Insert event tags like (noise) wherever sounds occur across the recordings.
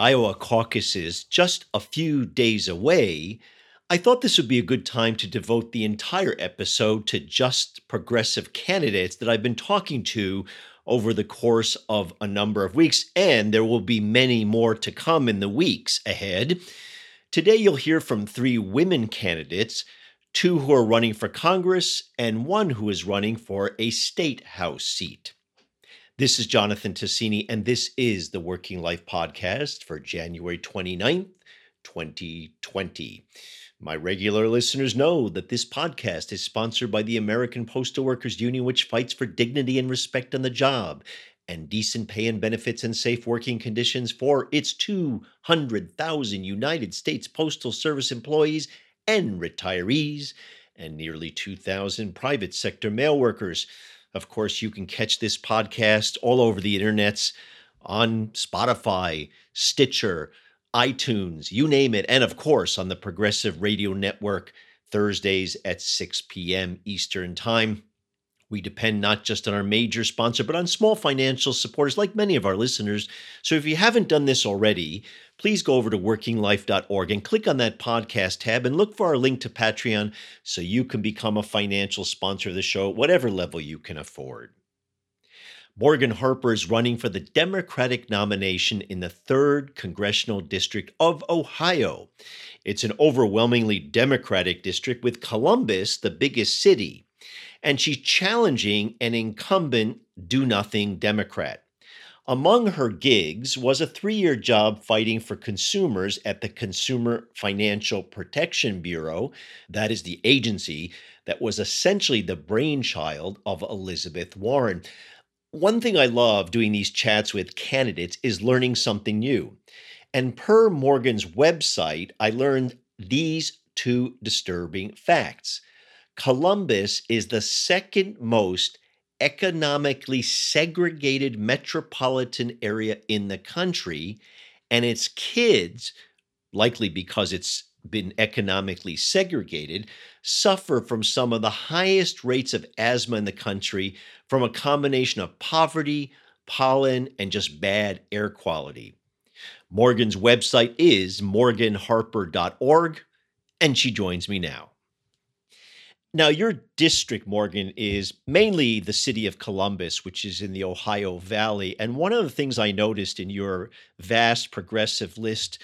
Iowa caucuses just a few days away, I thought this would be a good time to devote the entire episode to just progressive candidates that I've been talking to over the course of a number of weeks, and there will be many more to come in the weeks ahead. Today, you'll hear from three women candidates two who are running for Congress and one who is running for a state house seat. This is Jonathan Tasini, and this is the Working Life Podcast for January 29th, 2020. My regular listeners know that this podcast is sponsored by the American Postal Workers Union, which fights for dignity and respect on the job and decent pay and benefits and safe working conditions for its 200,000 United States Postal Service employees and retirees, and nearly 2,000 private sector mail workers. Of course, you can catch this podcast all over the internets on Spotify, Stitcher, iTunes, you name it. And of course, on the Progressive Radio Network, Thursdays at 6 p.m. Eastern Time. We depend not just on our major sponsor, but on small financial supporters like many of our listeners. So if you haven't done this already, please go over to workinglife.org and click on that podcast tab and look for our link to Patreon so you can become a financial sponsor of the show at whatever level you can afford. Morgan Harper is running for the Democratic nomination in the 3rd Congressional District of Ohio. It's an overwhelmingly Democratic district with Columbus, the biggest city and she's challenging an incumbent do nothing Democrat. Among her gigs was a three year job fighting for consumers at the Consumer Financial Protection Bureau. That is the agency that was essentially the brainchild of Elizabeth Warren. One thing I love doing these chats with candidates is learning something new. And per Morgan's website, I learned these two disturbing facts. Columbus is the second most economically segregated metropolitan area in the country, and its kids, likely because it's been economically segregated, suffer from some of the highest rates of asthma in the country from a combination of poverty, pollen, and just bad air quality. Morgan's website is morganharper.org, and she joins me now. Now, your district, Morgan, is mainly the city of Columbus, which is in the Ohio Valley. And one of the things I noticed in your vast progressive list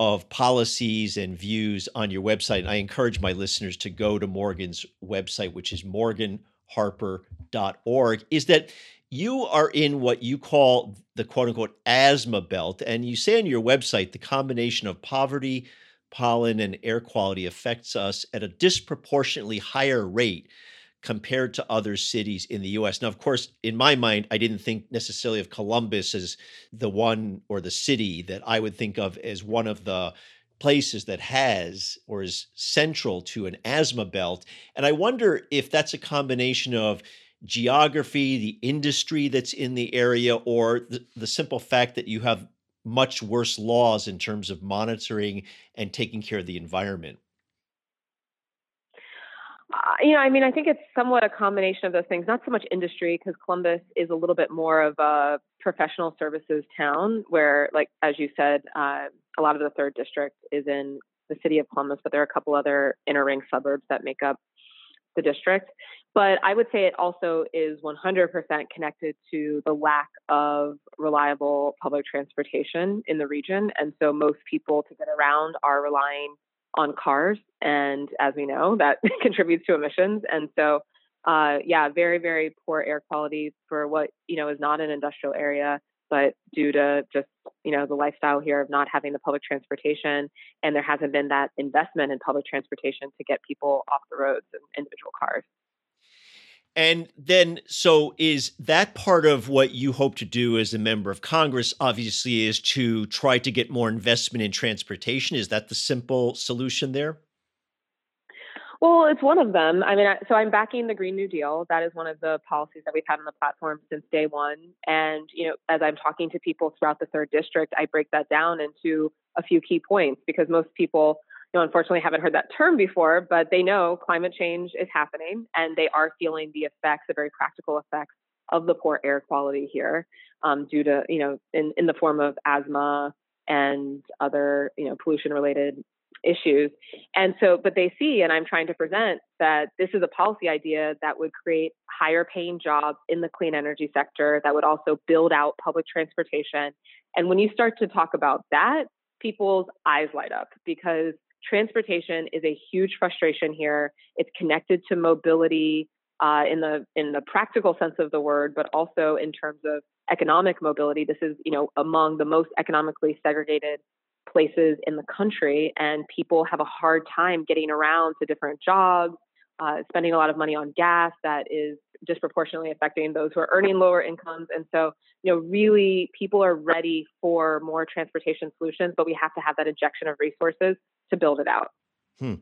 of policies and views on your website, and I encourage my listeners to go to Morgan's website, which is morganharper.org, is that you are in what you call the quote unquote asthma belt. And you say on your website the combination of poverty, pollen and air quality affects us at a disproportionately higher rate compared to other cities in the US. Now, of course, in my mind, I didn't think necessarily of Columbus as the one or the city that I would think of as one of the places that has or is central to an asthma belt. And I wonder if that's a combination of geography, the industry that's in the area, or the, the simple fact that you have much worse laws in terms of monitoring and taking care of the environment? Uh, you know, I mean, I think it's somewhat a combination of those things. Not so much industry, because Columbus is a little bit more of a professional services town, where, like as you said, uh, a lot of the third district is in the city of Columbus, but there are a couple other inner ring suburbs that make up the district. But I would say it also is 100% connected to the lack of reliable public transportation in the region. And so most people to get around are relying on cars. And as we know, that (laughs) contributes to emissions. And so, uh, yeah, very, very poor air quality for what, you know, is not an industrial area but due to just you know the lifestyle here of not having the public transportation and there hasn't been that investment in public transportation to get people off the roads and individual cars and then, so is that part of what you hope to do as a member of Congress? Obviously, is to try to get more investment in transportation. Is that the simple solution there? Well, it's one of them. I mean, so I'm backing the Green New Deal. That is one of the policies that we've had on the platform since day one. And, you know, as I'm talking to people throughout the third district, I break that down into a few key points because most people, know, unfortunately haven't heard that term before, but they know climate change is happening and they are feeling the effects, the very practical effects of the poor air quality here um, due to, you know, in, in the form of asthma, and other, you know, pollution related issues. And so, but they see, and I'm trying to present that this is a policy idea that would create higher paying jobs in the clean energy sector, that would also build out public transportation. And when you start to talk about that, people's eyes light up because transportation is a huge frustration here. It's connected to mobility uh, in the in the practical sense of the word, but also in terms of economic mobility. This is you know among the most economically segregated places in the country, and people have a hard time getting around to different jobs, uh, spending a lot of money on gas that is disproportionately affecting those who are earning lower incomes. And so, you know, really people are ready for more transportation solutions, but we have to have that injection of resources to build it out. Hmm.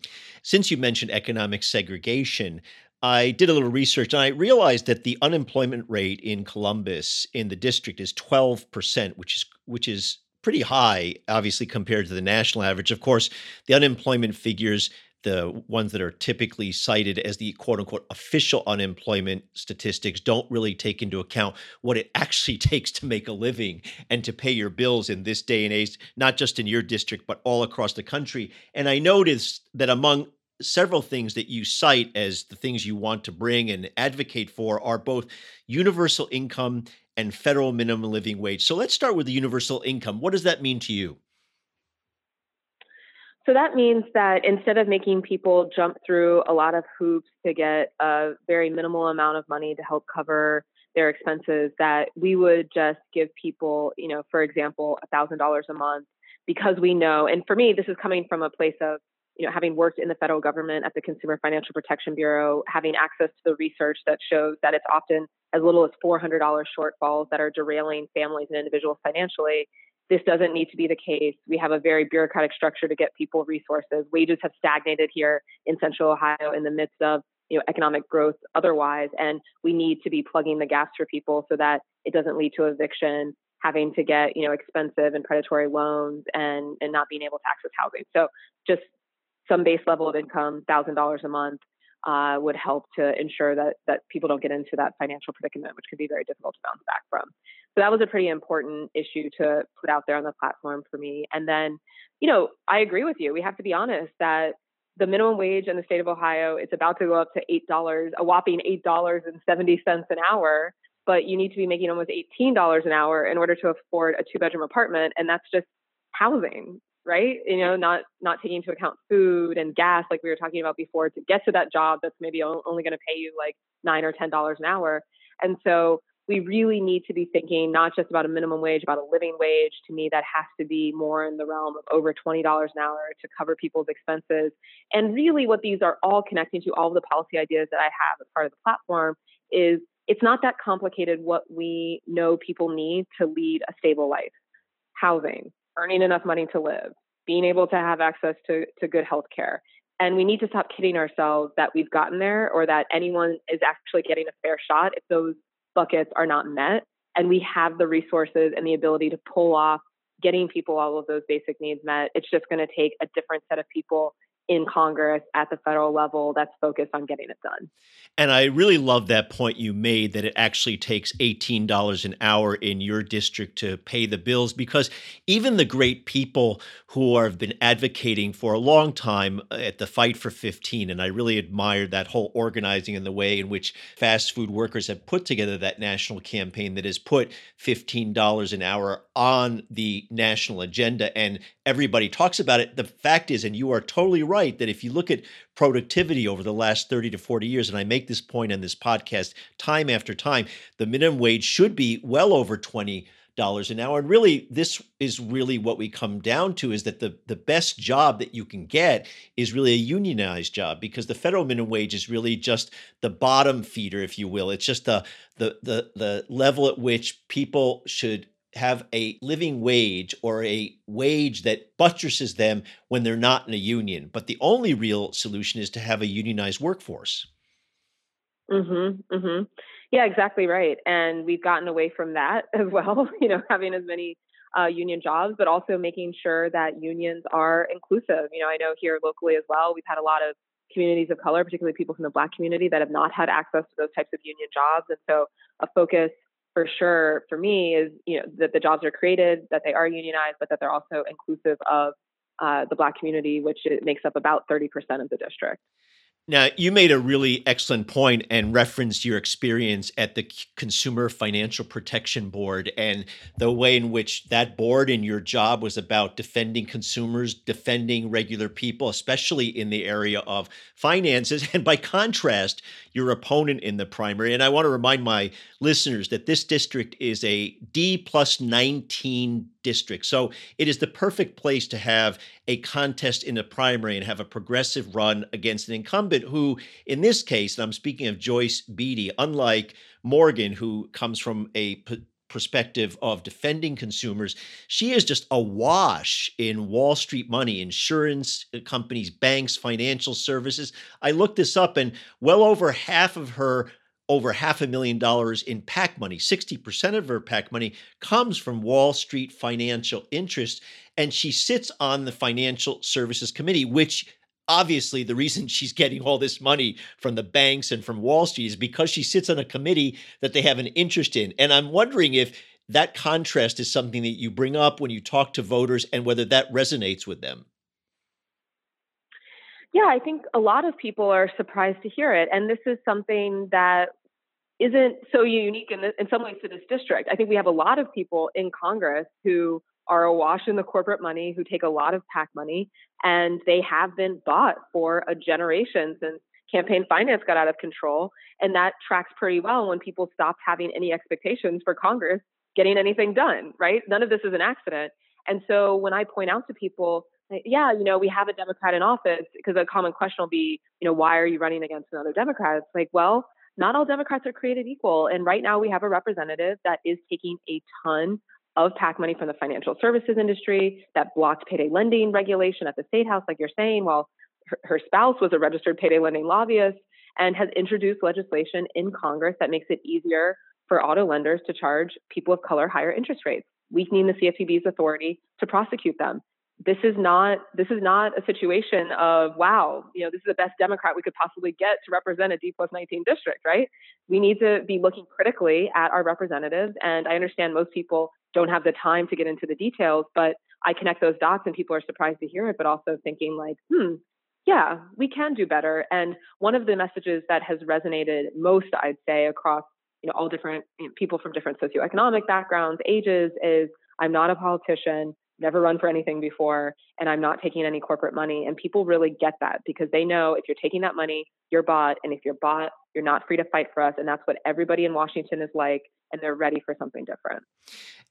Since you mentioned economic segregation, I did a little research and I realized that the unemployment rate in Columbus in the district is 12%, which is which is pretty high, obviously, compared to the national average. Of course, the unemployment figures, the ones that are typically cited as the quote unquote official unemployment statistics, don't really take into account what it actually (laughs) takes to make a living and to pay your bills in this day and age, not just in your district, but all across the country. And I noticed that among several things that you cite as the things you want to bring and advocate for are both universal income and federal minimum living wage. So let's start with the universal income. What does that mean to you? So that means that instead of making people jump through a lot of hoops to get a very minimal amount of money to help cover their expenses, that we would just give people, you know, for example, $1,000 a month because we know, and for me, this is coming from a place of you know, having worked in the federal government at the Consumer Financial Protection Bureau, having access to the research that shows that it's often as little as $400 shortfalls that are derailing families and individuals financially. This doesn't need to be the case. We have a very bureaucratic structure to get people resources. Wages have stagnated here in Central Ohio in the midst of you know economic growth otherwise, and we need to be plugging the gaps for people so that it doesn't lead to eviction, having to get you know expensive and predatory loans, and and not being able to access housing. So just some base level of income, thousand dollars a month, uh, would help to ensure that that people don't get into that financial predicament, which can be very difficult to bounce back from. So that was a pretty important issue to put out there on the platform for me. And then, you know, I agree with you. We have to be honest that the minimum wage in the state of Ohio is about to go up to eight dollars, a whopping eight dollars and seventy cents an hour. But you need to be making almost eighteen dollars an hour in order to afford a two bedroom apartment, and that's just housing right you know not not taking into account food and gas like we were talking about before to get to that job that's maybe only going to pay you like nine or ten dollars an hour and so we really need to be thinking not just about a minimum wage about a living wage. To me that has to be more in the realm of over $20 an hour to cover people's expenses. And really what these are all connecting to all of the policy ideas that i have as part of the platform is it's not that complicated what we know people need to lead a stable life. Housing earning enough money to live, being able to have access to, to good health care. And we need to stop kidding ourselves that we've gotten there or that anyone is actually getting a fair shot if those buckets are not met. And we have the resources and the ability to pull off getting people all of those basic needs met. It's just going to take a different set of people in Congress at the federal level that's focused on getting it done. And I really love that point you made that it actually takes $18 an hour in your district to pay the bills because even the great people who have been advocating for a long time uh, at the Fight for 15, and I really admired that whole organizing and the way in which fast food workers have put together that national campaign that has put $15 an hour on the national agenda and everybody talks about it. The fact is, and you are totally right right that if you look at productivity over the last 30 to 40 years, and I make this point on this podcast time after time, the minimum wage should be well over 20 dollars an hour. And really this is really what we come down to is that the the best job that you can get is really a unionized job because the federal minimum wage is really just the bottom feeder if you will. It's just the the the, the level at which people should have a living wage or a wage that buttresses them when they're not in a union. But the only real solution is to have a unionized workforce. Mhm. Mhm. Yeah, exactly right. And we've gotten away from that (laughs) as well, you know, having as many uh, union jobs, but also making sure that unions are inclusive. You know, I know here locally as well, we've had a lot of communities of color, particularly people from the Black community, that have not had access to those types of union jobs. And so a focus for sure for me is you know that the jobs are created, that they are unionized, but that they're also inclusive of uh, the Black community, which makes up about 30% of the district. Now, you made a really excellent point and referenced your experience at the Consumer Financial Protection Board and the way in which that board and your job was about defending consumers, defending regular people, especially in the area of finances. And by contrast, your opponent in the primary. And I want to remind my listeners that this district is a D plus 19 district. So it is the perfect place to have a contest in a primary and have a progressive run against an incumbent who, in this case, and I'm speaking of Joyce Beatty, unlike Morgan, who comes from a p- perspective of defending consumers, she is just awash in Wall Street money, insurance uh, companies, banks, financial services. I looked this up, and well over half of her over half a million dollars in PAC money. 60% of her PAC money comes from Wall Street financial interests. And she sits on the Financial Services Committee, which obviously the reason (laughs) she's getting all this money from the banks and from Wall Street is because she sits on a committee that they have an interest in. And I'm wondering if that contrast is something that you bring up when you talk to voters and whether that resonates with them. Yeah, I think a lot of people are surprised to hear it. And this is something that isn't so unique in, the, in some ways to this district. I think we have a lot of people in Congress who are awash in the corporate money, who take a lot of PAC money, and they have been bought for a generation since campaign finance got out of control. And that tracks pretty well when people stopped having any expectations for Congress getting anything done, right? None of this is an accident. And so when I point out to people, yeah, you know, we have a Democrat in office, because a common question will be, you know, why are you running against another Democrat? It's like, well, not all Democrats are created equal. And right now we have a representative that is taking a ton of PAC money from the financial services industry that blocked payday lending regulation at the state house, like you're saying, while her, her spouse was a registered payday lending lobbyist and has introduced legislation in Congress that makes it easier for auto lenders to charge people of color higher interest rates, weakening the CFPB's authority to prosecute them this is not this is not a situation of wow you know this is the best democrat we could possibly get to represent a d plus 19 district right? We need to be looking critically at our representatives and i understand most people don't have the time to get into the details but i connect those dots and people are surprised to hear it but also thinking like hmm yeah we can do better. And one of the messages that has resonated most i'd say across you know all different you know, people from different socioeconomic backgrounds ages is i'm not a politician never run for anything before, and I'm not taking any corporate money. And people really get that because they know if you're taking that money, you're bought. And if you're bought, you're not free to fight for us. And that's what everybody in Washington is like. And they're ready for something different.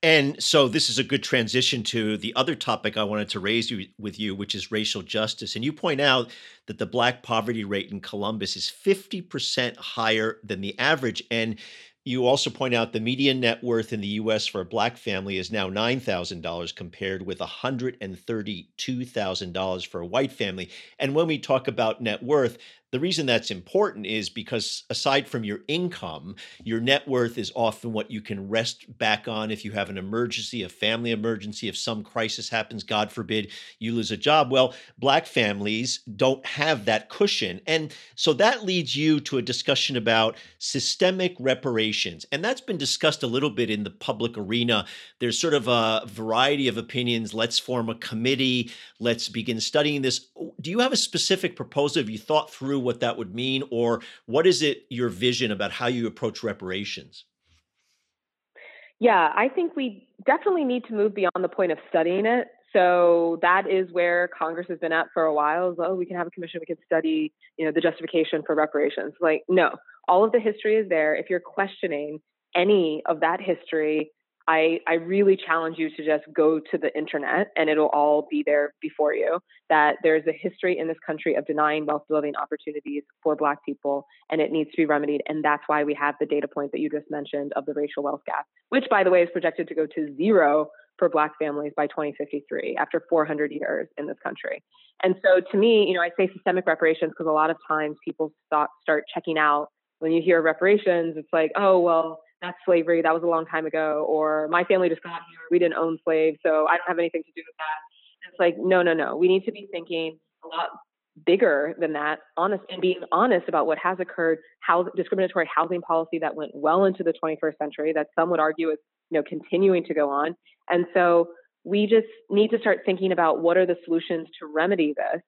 And so this is a good transition to the other topic I wanted to raise you, with you, which is racial justice. And you point out that the black poverty rate in Columbus is 50% higher than the average. And you also point out the median net worth in the US for a black family is now $9,000 compared with $132,000 for a white family. And when we talk about net worth, the reason that's important is because aside from your income, your net worth is often what you can rest back on if you have an emergency, a family emergency, if some crisis happens, God forbid, you lose a job. Well, Black families don't have that cushion. And so that leads you to a discussion about systemic reparations. And that's been discussed a little bit in the public arena. There's sort of a variety of opinions. Let's form a committee, let's begin studying this. Do you have a specific proposal? Have you thought through? Through what that would mean, or what is it your vision about how you approach reparations? Yeah, I think we definitely need to move beyond the point of studying it. So that is where Congress has been at for a while. Is, oh, we can have a commission, we can study, you know, the justification for reparations. Like, no, all of the history is there. If you're questioning any of that history, I, I really challenge you to just go to the internet and it'll all be there before you. That there's a history in this country of denying wealth building opportunities for Black people, and it needs to be remedied. And that's why we have the data point that you just mentioned of the racial wealth gap, which, by the way, is projected to go to zero for Black families by 2053 after 400 years in this country. And so, to me, you know, I say systemic reparations because a lot of times people start, start checking out when you hear reparations. It's like, oh, well, that's slavery. That was a long time ago. Or my family just got here. We didn't own slaves, so I don't have anything to do with that. it's like, no, no, no. We need to be thinking a lot bigger than that, honest and being honest about what has occurred, how discriminatory housing policy that went well into the 21st century that some would argue is you know continuing to go on. And so we just need to start thinking about what are the solutions to remedy this.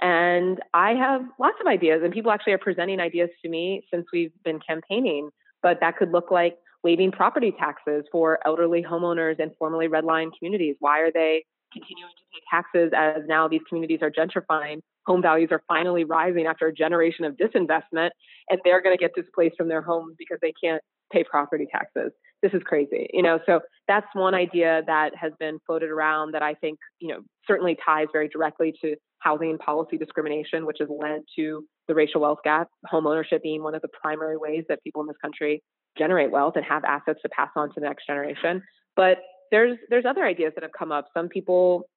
And I have lots of ideas, and people actually are presenting ideas to me since we've been campaigning. But that could look like waiving property taxes for elderly homeowners in formerly redline communities. Why are they continuing to pay taxes as now these communities are gentrifying? Home values are finally rising after a generation of disinvestment, and they're going to get displaced from their homes because they can't pay property taxes. This is crazy, you know. So that's one idea that has been floated around that I think, you know, certainly ties very directly to housing policy discrimination, which has led to the racial wealth gap, home ownership being one of the primary ways that people in this country generate wealth and have assets to pass on to the next generation. But there's there's other ideas that have come up. Some people,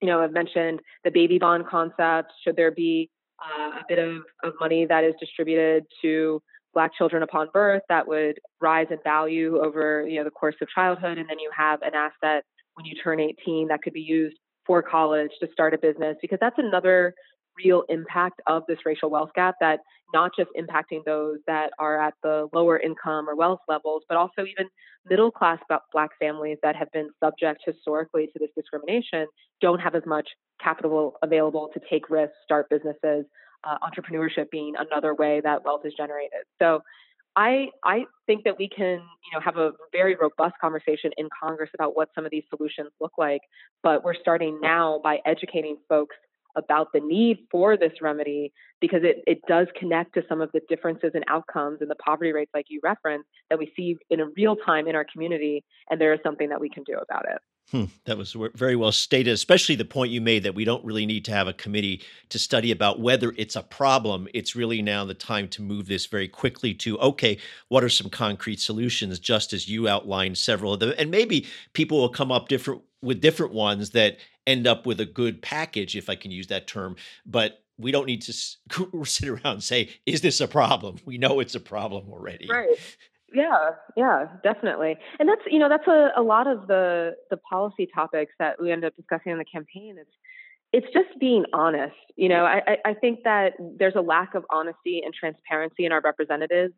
you know, have mentioned the baby bond concept. Should there be uh, a bit of, of money that is distributed to black children upon birth that would rise in value over you know the course of childhood and then you have an asset when you turn 18 that could be used for college to start a business because that's another real impact of this racial wealth gap that not just impacting those that are at the lower income or wealth levels, but also even middle class black families that have been subject historically to this discrimination don't have as much capital available to take risks, start businesses, uh, entrepreneurship being another way that wealth is generated. So I I think that we can, you know, have a very robust conversation in Congress about what some of these solutions look like, but we're starting now by educating folks about the need for this remedy because it, it does connect to some of the differences in outcomes and the poverty rates like you referenced that we see in a real time in our community and there is something that we can do about it Hmm, that was very well stated, especially the point you made that we don't really need to have a committee to study about whether it's a problem. It's really now the time to move this very quickly to, okay, what are some concrete solutions, just as you outlined several of them. And maybe people will come up different with different ones that end up with a good package, if I can use that term. But we don't need to (laughs) sit around and say, is this a problem? We know it's a problem already. Right. Yeah, yeah, definitely. And that's you know that's a, a lot of the the policy topics that we end up discussing in the campaign. It's it's just being honest. You know, I, I think that there's a lack of honesty and transparency in our representatives.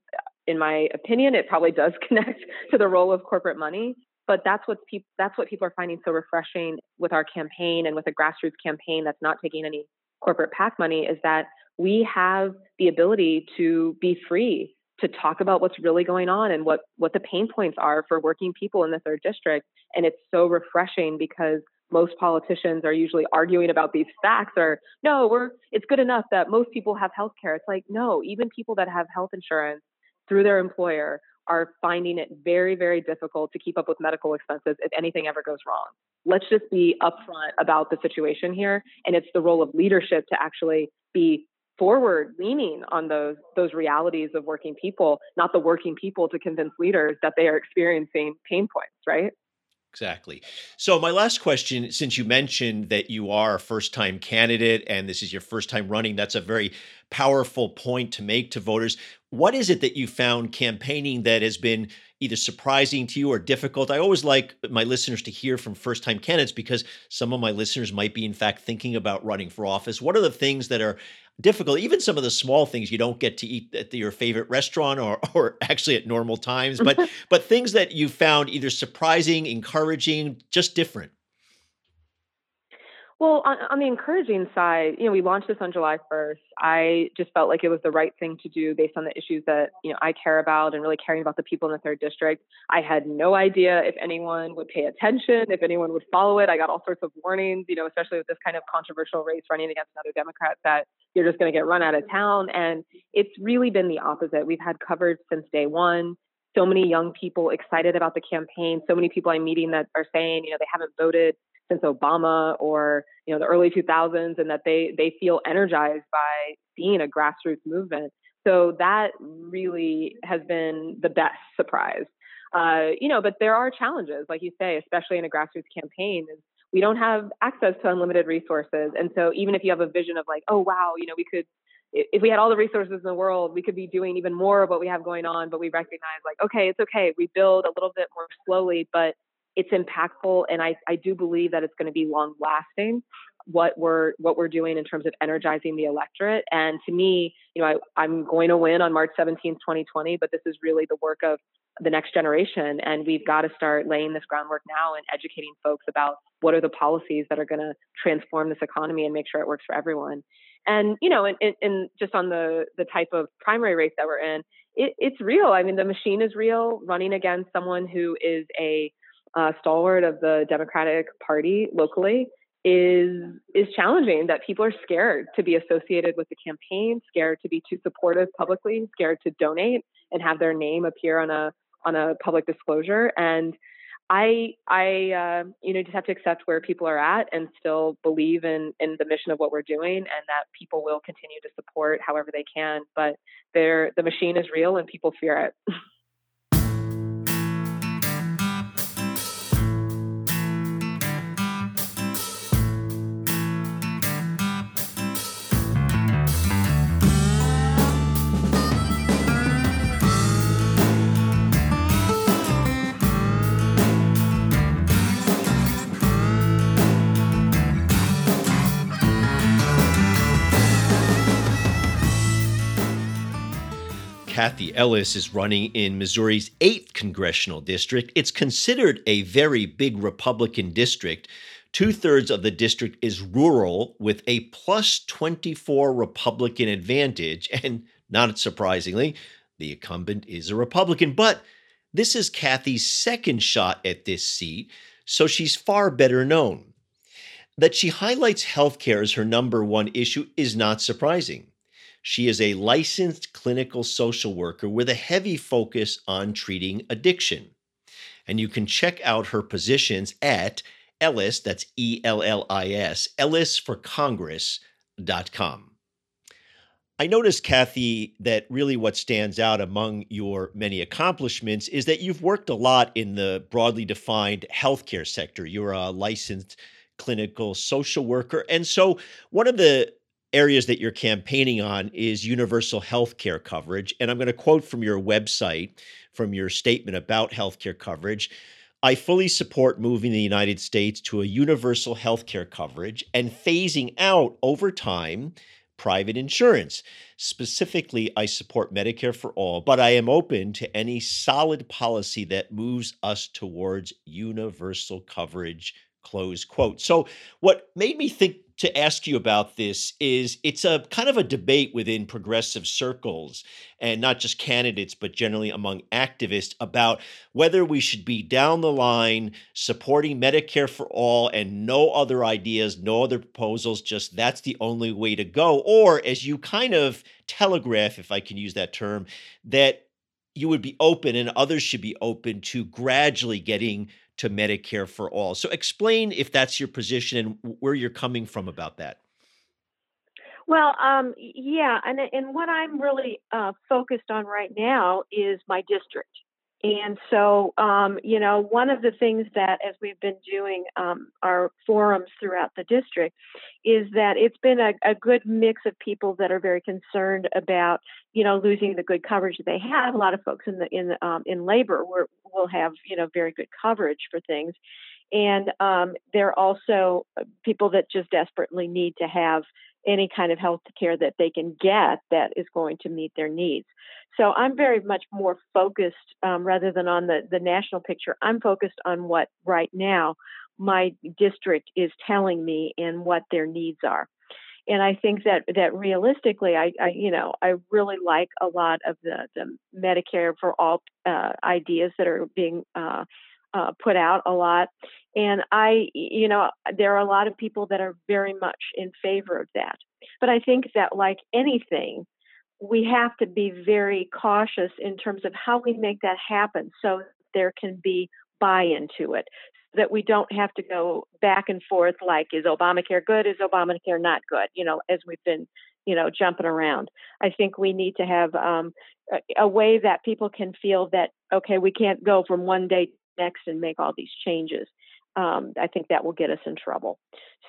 In my opinion, it probably does (laughs) connect to the role of corporate money. But that's what people that's what people are finding so refreshing with our campaign and with a grassroots campaign that's not taking any corporate PAC money is that we have the ability to be free to talk about what's really going on and what what the pain points are for working people in the third district. And it's so refreshing because most politicians are usually arguing about these facts or no we're it's good enough that most people have health care it's like no even people that have health insurance through their employer are finding it very very difficult to keep up with medical expenses if anything ever goes wrong. Let's just be upfront about the situation here. And it's the role of leadership to actually be forward leaning on those those realities of working people not the working people to convince leaders that they are experiencing pain points right Exactly. So, my last question since you mentioned that you are a first time candidate and this is your first time running, that's a very powerful point to make to voters. What is it that you found campaigning that has been either surprising to you or difficult? I always like my listeners to hear from first time candidates because some of my listeners might be, in fact, thinking about running for office. What are the things that are difficult. Even some of the small things you don't get to eat at the, your favorite restaurant or (laughs) or actually at normal times, but (laughs) but things that you found either surprising, encouraging, just different. Well, on, on, the encouraging side, you know, we launched this on July 1st. I just felt like it was the right thing to do based on the issues that, you know, I care about and really caring about the people in the third district. I had no idea if anyone would pay attention, if anyone would follow it. I got all sorts of warnings, you know, especially with this kind of controversial race running against another Democrat that you're just going to get run out of town. And it's really been the opposite. We've had coverage since day one so many young people excited about the campaign. So many people I'm meeting that are saying, you know, they haven't voted since Obama or you know the early 2000s, and that they they feel energized by seeing a grassroots movement. So that really has been the best surprise. Uh, you know, but there are challenges, like you say, especially in a grassroots campaign. We don't have access to unlimited resources, and so even if you have a vision of like, oh wow, you know, we could if we had all the resources in the world, we could be doing even more of what we have going on. But we recognize, like, okay, it's okay. We build a little bit more slowly, but it's impactful and I, I do believe that it's going to be long lasting what we're what we're doing in terms of energizing the electorate. And to me, you know, I, I'm going to win on March 17th, 2020, but this is really the work of the next generation, and we've got to start laying this groundwork now and educating folks about what are the policies that are going to transform this economy and make sure it works for everyone. And you know, and, and just on the the type of primary race that we're in, it, it's real. I mean, the machine is real. Running against someone who is a uh, stalwart of the Democratic Party locally is is challenging. That people are scared to be associated with the campaign, scared to be too supportive publicly, scared to donate and have their name appear on a on a public disclosure. And I, I, uh, you know, just have to accept where people are at and still believe in in the mission of what we're doing, and that people will continue to support however they can. But the machine is real, and people fear it. (laughs) Kathy Ellis is running in Missouri's 8th congressional district. It's considered a very big Republican district. Two thirds of the district is rural with a plus 24 Republican advantage. And not surprisingly, the incumbent is a Republican. But this is Kathy's second shot at this seat, so she's far better known. That she highlights healthcare as her number one issue is not surprising. She is a licensed clinical social worker with a heavy focus on treating addiction. And you can check out her positions at Ellis, that's E L L I S, Ellis for ellisforcongress.com. I noticed, Kathy, that really what stands out among your many accomplishments is that you've worked a lot in the broadly defined healthcare sector. You're a licensed clinical social worker. And so, one of the areas that you're campaigning on is universal health care coverage. And I'm going to quote from your website, from your statement about health care coverage. I fully support moving the United States to a universal health care coverage and phasing out over time private insurance. Specifically, I support Medicare for all, but I am open to any solid policy that moves us towards universal coverage. Close quote. So, what made me think to ask you about this is it's a kind of a debate within progressive circles and not just candidates but generally among activists about whether we should be down the line supporting Medicare for all and no other ideas no other proposals just that's the only way to go. Or as you kind of telegraph if I can use that term that you would be open and others should be open to gradually getting to Medicare for all. So explain if that's your position and where you're coming from about that. Well, um, yeah, and and what I'm really uh, focused on right now is my district. And so, um, you know, one of the things that, as we've been doing um, our forums throughout the district, is that it's been a, a, good mix of people that are very concerned about, you know, losing the good coverage that they have. A lot of folks in the in um, in labor will have, you know, very good coverage for things, and um, there are also uh, people that just desperately need to have any kind of health care that they can get that is going to meet their needs. So I'm very much more focused um, rather than on the, the national picture. I'm focused on what right now my district is telling me and what their needs are. And I think that that realistically, I, I you know I really like a lot of the, the Medicare for all uh, ideas that are being uh, uh, put out a lot. And I, you know, there are a lot of people that are very much in favor of that. But I think that, like anything, we have to be very cautious in terms of how we make that happen so there can be buy into it that we don't have to go back and forth like is obamacare good is obamacare not good you know as we've been you know jumping around i think we need to have um, a, a way that people can feel that okay we can't go from one day next and make all these changes. Um, I think that will get us in trouble.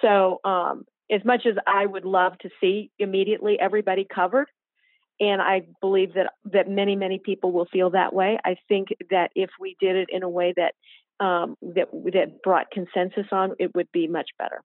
So, um, as much as I would love to see immediately everybody covered, and I believe that that many many people will feel that way. I think that if we did it in a way that um, that that brought consensus on, it would be much better.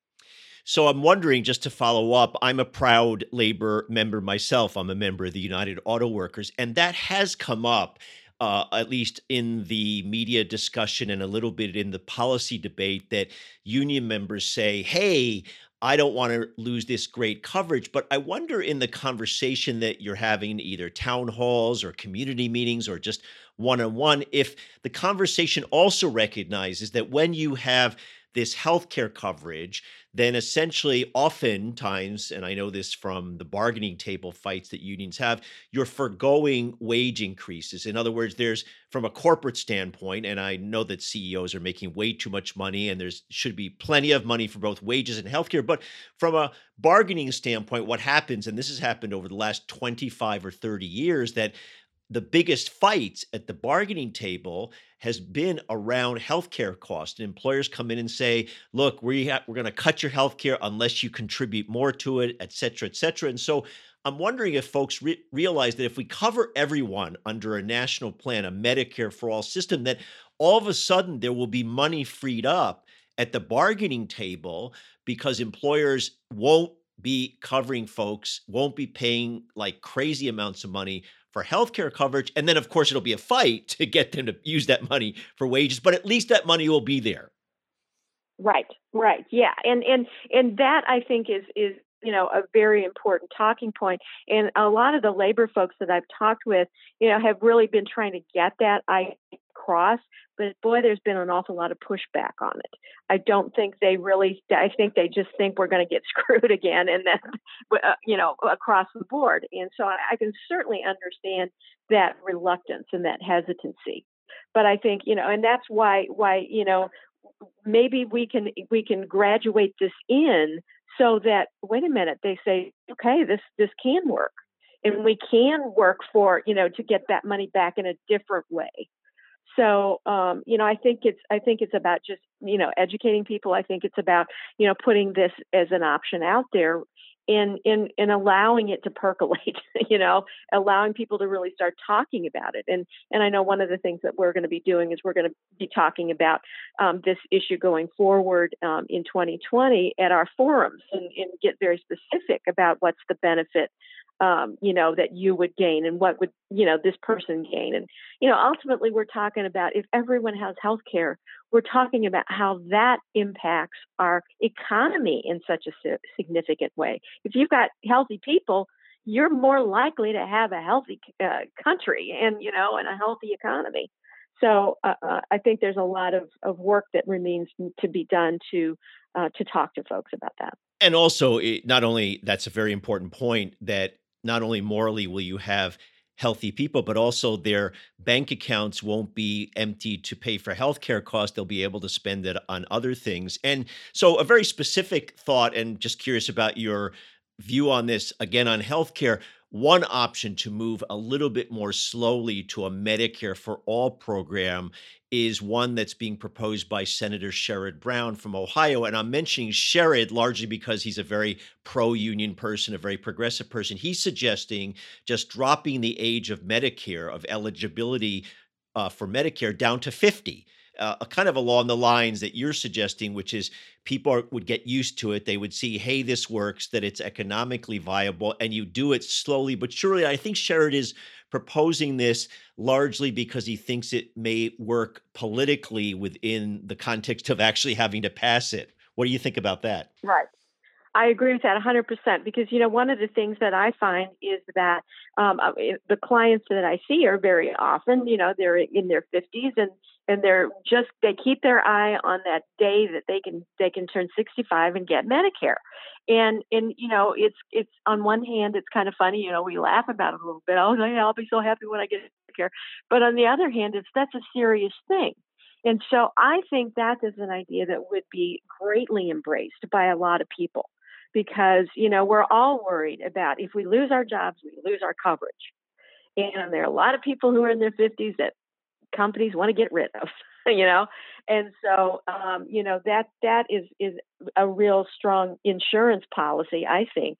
So I'm wondering, just to follow up, I'm a proud labor member myself. I'm a member of the United Auto Workers, and that has come up. Uh, at least in the media discussion and a little bit in the policy debate, that union members say, hey, I don't want to lose this great coverage. But I wonder in the conversation that you're having, either town halls or community meetings or just one on one, if the conversation also recognizes that when you have this healthcare coverage, then essentially, oftentimes, and I know this from the bargaining table fights that unions have, you're foregoing wage increases. In other words, there's from a corporate standpoint, and I know that CEOs are making way too much money, and there's should be plenty of money for both wages and healthcare. But from a bargaining standpoint, what happens, and this has happened over the last 25 or 30 years, that the biggest fights at the bargaining table has been around healthcare costs. employers come in and say, "Look, we ha- we're going to cut your healthcare unless you contribute more to it, et cetera, et cetera." And so, I'm wondering if folks re- realize that if we cover everyone under a national plan, a Medicare for all system, that all of a sudden there will be money freed up at the bargaining table because employers won't be covering folks, won't be paying like crazy amounts of money for healthcare coverage. And then, of course, it'll be a fight to get them to use that money for wages, but at least that money will be there. Right, right. Yeah. And and and that I think is is you know a very important talking point and a lot of the labor folks that I've talked with you know have really been trying to get that I across but boy there's been an awful lot of pushback on it. I don't think they really I think they just think we're going to get (laughs) screwed again and then uh, you know across the board. And so I, I can certainly understand that reluctance and that hesitancy. But I think you know and that's why why you know maybe we can we can graduate this in so that wait a minute they say okay this this can work. And we can work for you know to get that money back in a different way so um, you know i think it's i think it's about just you know educating people. I think it's about you know putting this as an option out there in in in allowing it to percolate (laughs) you know allowing people to really start talking about it and and i know one of the things that we're going to be doing is we're going to be talking about um, this issue going forward um, in 2020 at our forums and, and get very specific about what's the benefit um, you know, that you would gain and what would, you know, this person gain. And, you know, ultimately we're talking about if everyone has health care, we're talking about how that impacts our economy in such a significant way. If you've got healthy people, you're more likely to have a healthy uh, country and, you know, and a healthy economy. So uh, uh, I think there's a lot of, of work that remains to be done to uh, to talk to folks about that. And also, not only that's a very important point that not only morally will you have healthy people, but also their bank accounts won't be empty to pay for healthcare costs. They'll be able to spend it on other things. And so, a very specific thought, and just curious about your view on this again on healthcare. One option to move a little bit more slowly to a Medicare for all program is one that's being proposed by Senator Sherrod Brown from Ohio. And I'm mentioning Sherrod largely because he's a very pro union person, a very progressive person. He's suggesting just dropping the age of Medicare, of eligibility uh, for Medicare, down to 50 uh, kind of along the lines that you're suggesting, which is people are, would get used to it. They would see, hey, this works, that it's economically viable, and you do it slowly but surely. I think Sherrod is proposing this largely because he thinks it may work politically within the context of actually having to pass it. What do you think about that? Right. I agree with that 100% because, you know, one of the things that I find is that um, uh, the clients that I see are very often, you know, they're in their 50s and and they're just they keep their eye on that day that they can they can turn 65 and get Medicare. And and you know, it's it's on one hand it's kind of funny, you know, we laugh about it a little bit. Oh, yeah, I'll be so happy when I get Medicare. But on the other hand, it's that's a serious thing. And so I think that is an idea that would be greatly embraced by a lot of people because, you know, we're all worried about if we lose our jobs, we lose our coverage. And there are a lot of people who are in their 50s that companies want to get rid of (laughs) you know? And so um, you know that that is is a real strong insurance policy i think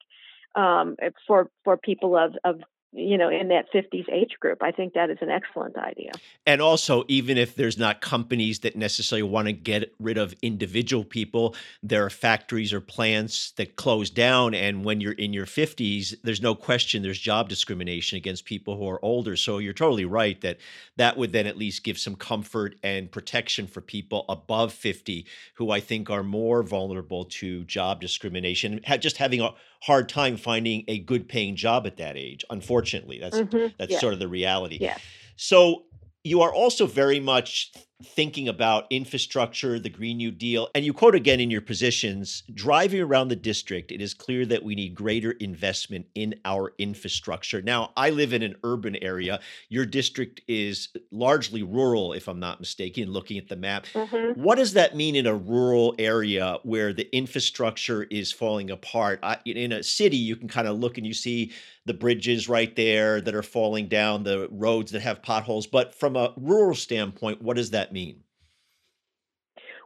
um, for for people of of you know in that 50s age group. I think that is an excellent idea. And also even if there's not companies that necessarily want to get rid of individual people there are factories or plants that close down and when you're in your 50s there's no question there's job discrimination against people who are older. So you're totally right that that would then at least give some comfort and protection for people above 50 who i think are more vulnerable to job discrimination. Just having a hard time finding a good paying job at that age. Unfortunately, that's mm-hmm. that's yeah. sort of the reality. Yeah. So you are also very much thinking about infrastructure, the Green New Deal, and you quote again in your positions driving around the district, it is clear that we need greater investment in our infrastructure. Now, I live in an urban area. Your district is largely rural, if I'm not mistaken, looking at the map. Mm-hmm. What does that mean in a rural area where the infrastructure is falling apart? I, in a city, you can kind of look and you see the bridges right there that are falling down, the roads that have potholes. But from a rural standpoint, what does that mean?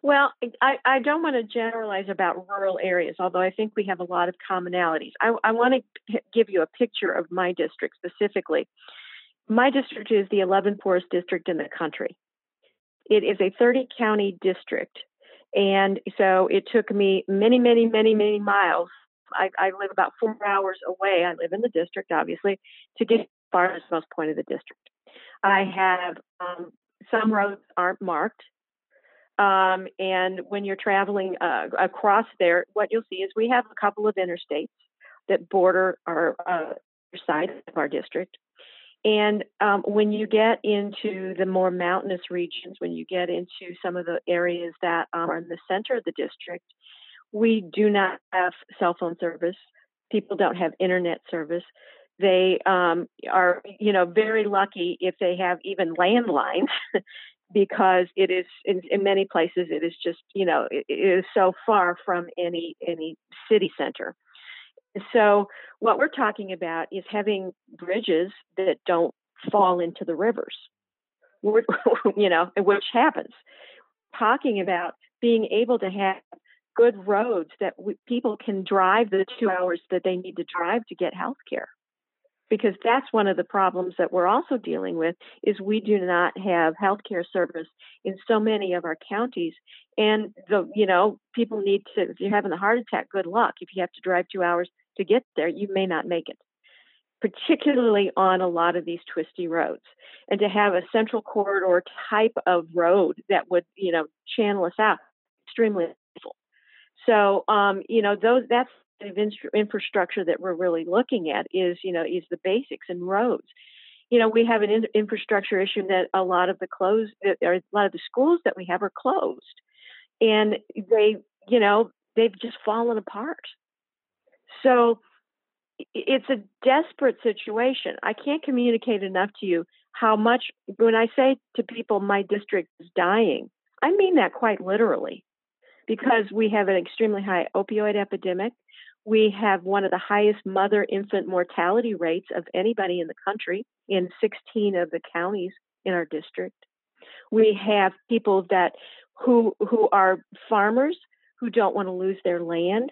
Well, I, I don't want to generalize about rural areas, although I think we have a lot of commonalities. I, I want to give you a picture of my district specifically. My district is the 11th poorest district in the country. It is a 30 county district. And so it took me many, many, many, many miles I, I live about four hours away. I live in the district, obviously, to get as far as most point of the district. I have um, some roads aren't marked. Um, and when you're traveling uh, across there, what you'll see is we have a couple of interstates that border our uh, side of our district. And um, when you get into the more mountainous regions, when you get into some of the areas that are in the center of the district, we do not have cell phone service. People don't have internet service. They um, are, you know, very lucky if they have even landlines, (laughs) because it is in, in, many places it is just, you know, it, it is so far from any any city center. So what we're talking about is having bridges that don't fall into the rivers, (laughs) you know, which happens. Talking about being able to have good roads that we, people can drive the two hours that they need to drive to get health care because that's one of the problems that we're also dealing with is we do not have healthcare service in so many of our counties. And the you know people need to if you're having a heart attack good luck. If you have to drive 2 hours to get there you may not make it. Particularly on a lot of these twisty roads. And to have a central corridor type of road that would you know channel us out extremely so, um, you know, those that's the infrastructure that we're really looking at is, you know, is the basics and roads. You know, we have an in- infrastructure issue that a lot of the closed, or a lot of the schools that we have are closed, and they, you know, they've just fallen apart. So it's a desperate situation. I can't communicate enough to you how much when I say to people my district is dying, I mean that quite literally because we have an extremely high opioid epidemic. We have one of the highest mother infant mortality rates of anybody in the country in 16 of the counties in our district. We have people that who who are farmers who don't want to lose their land.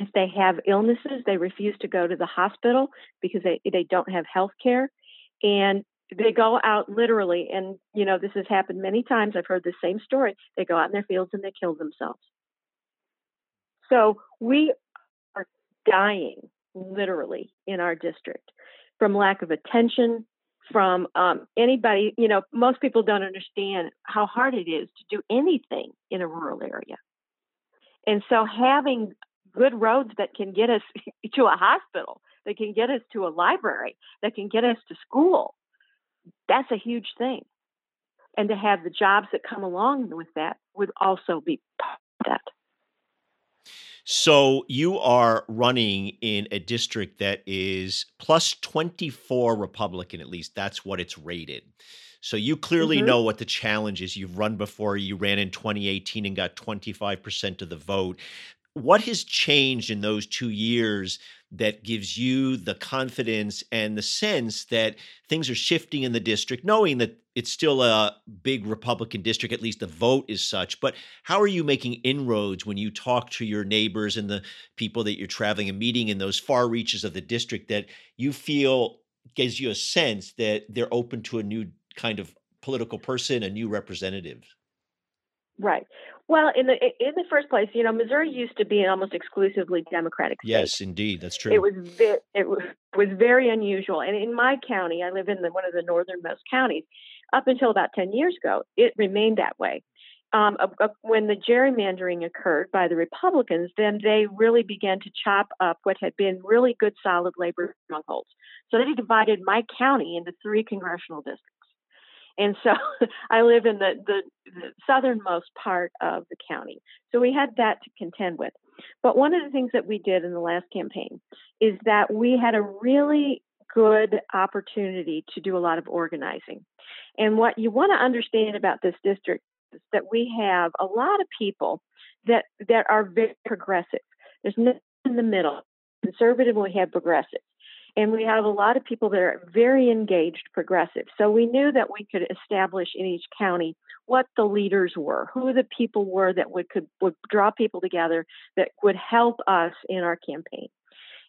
If they have illnesses, they refuse to go to the hospital because they, they don't have health care. And they go out literally, and you know, this has happened many times. I've heard the same story. They go out in their fields and they kill themselves. So we are dying literally in our district from lack of attention, from um, anybody. You know, most people don't understand how hard it is to do anything in a rural area. And so having good roads that can get us (laughs) to a hospital, that can get us to a library, that can get us to school, that's a huge thing. And to have the jobs that come along with that would also be part of that. So you are running in a district that is plus 24 Republican, at least that's what it's rated. So you clearly mm-hmm. know what the challenge is. You've run before, you ran in 2018 and got 25% of the vote. What has changed in those two years that gives you the confidence and the sense that things are shifting in the district, knowing that it's still a big Republican district, at least the vote is such. But how are you making inroads when you talk to your neighbors and the people that you're traveling and meeting in those far reaches of the district that you feel gives you a sense that they're open to a new kind of political person, a new representative. Right. Well, in the in the first place, you know, Missouri used to be an almost exclusively Democratic state. Yes, indeed, that's true. It was it was, was very unusual, and in my county, I live in the, one of the northernmost counties. Up until about ten years ago, it remained that way. Um, uh, when the gerrymandering occurred by the Republicans, then they really began to chop up what had been really good, solid labor strongholds. So they divided my county into three congressional districts. And so (laughs) I live in the, the, the, southernmost part of the county. So we had that to contend with. But one of the things that we did in the last campaign is that we had a really good opportunity to do a lot of organizing. And what you want to understand about this district is that we have a lot of people that that are very progressive. There's nothing in the middle. Conservative, we have progressive. And we have a lot of people that are very engaged progressive. So we knew that we could establish in each county what the leaders were, who the people were that would could would draw people together that would help us in our campaign.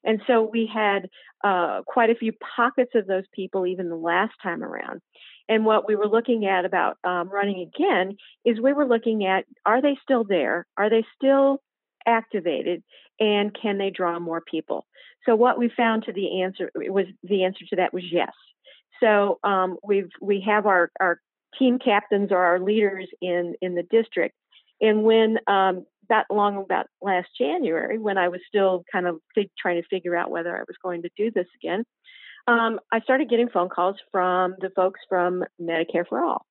And so we had uh, quite a few pockets of those people even the last time around. And what we were looking at about um, running again is we were looking at are they still there? Are they still activated? And can they draw more people? So what we found to the answer was the answer to that was yes. So um, we've we have our our team captains or our leaders in in the district, and when um, that long about last January, when I was still kind of fig- trying to figure out whether I was going to do this again, um, I started getting phone calls from the folks from Medicare for All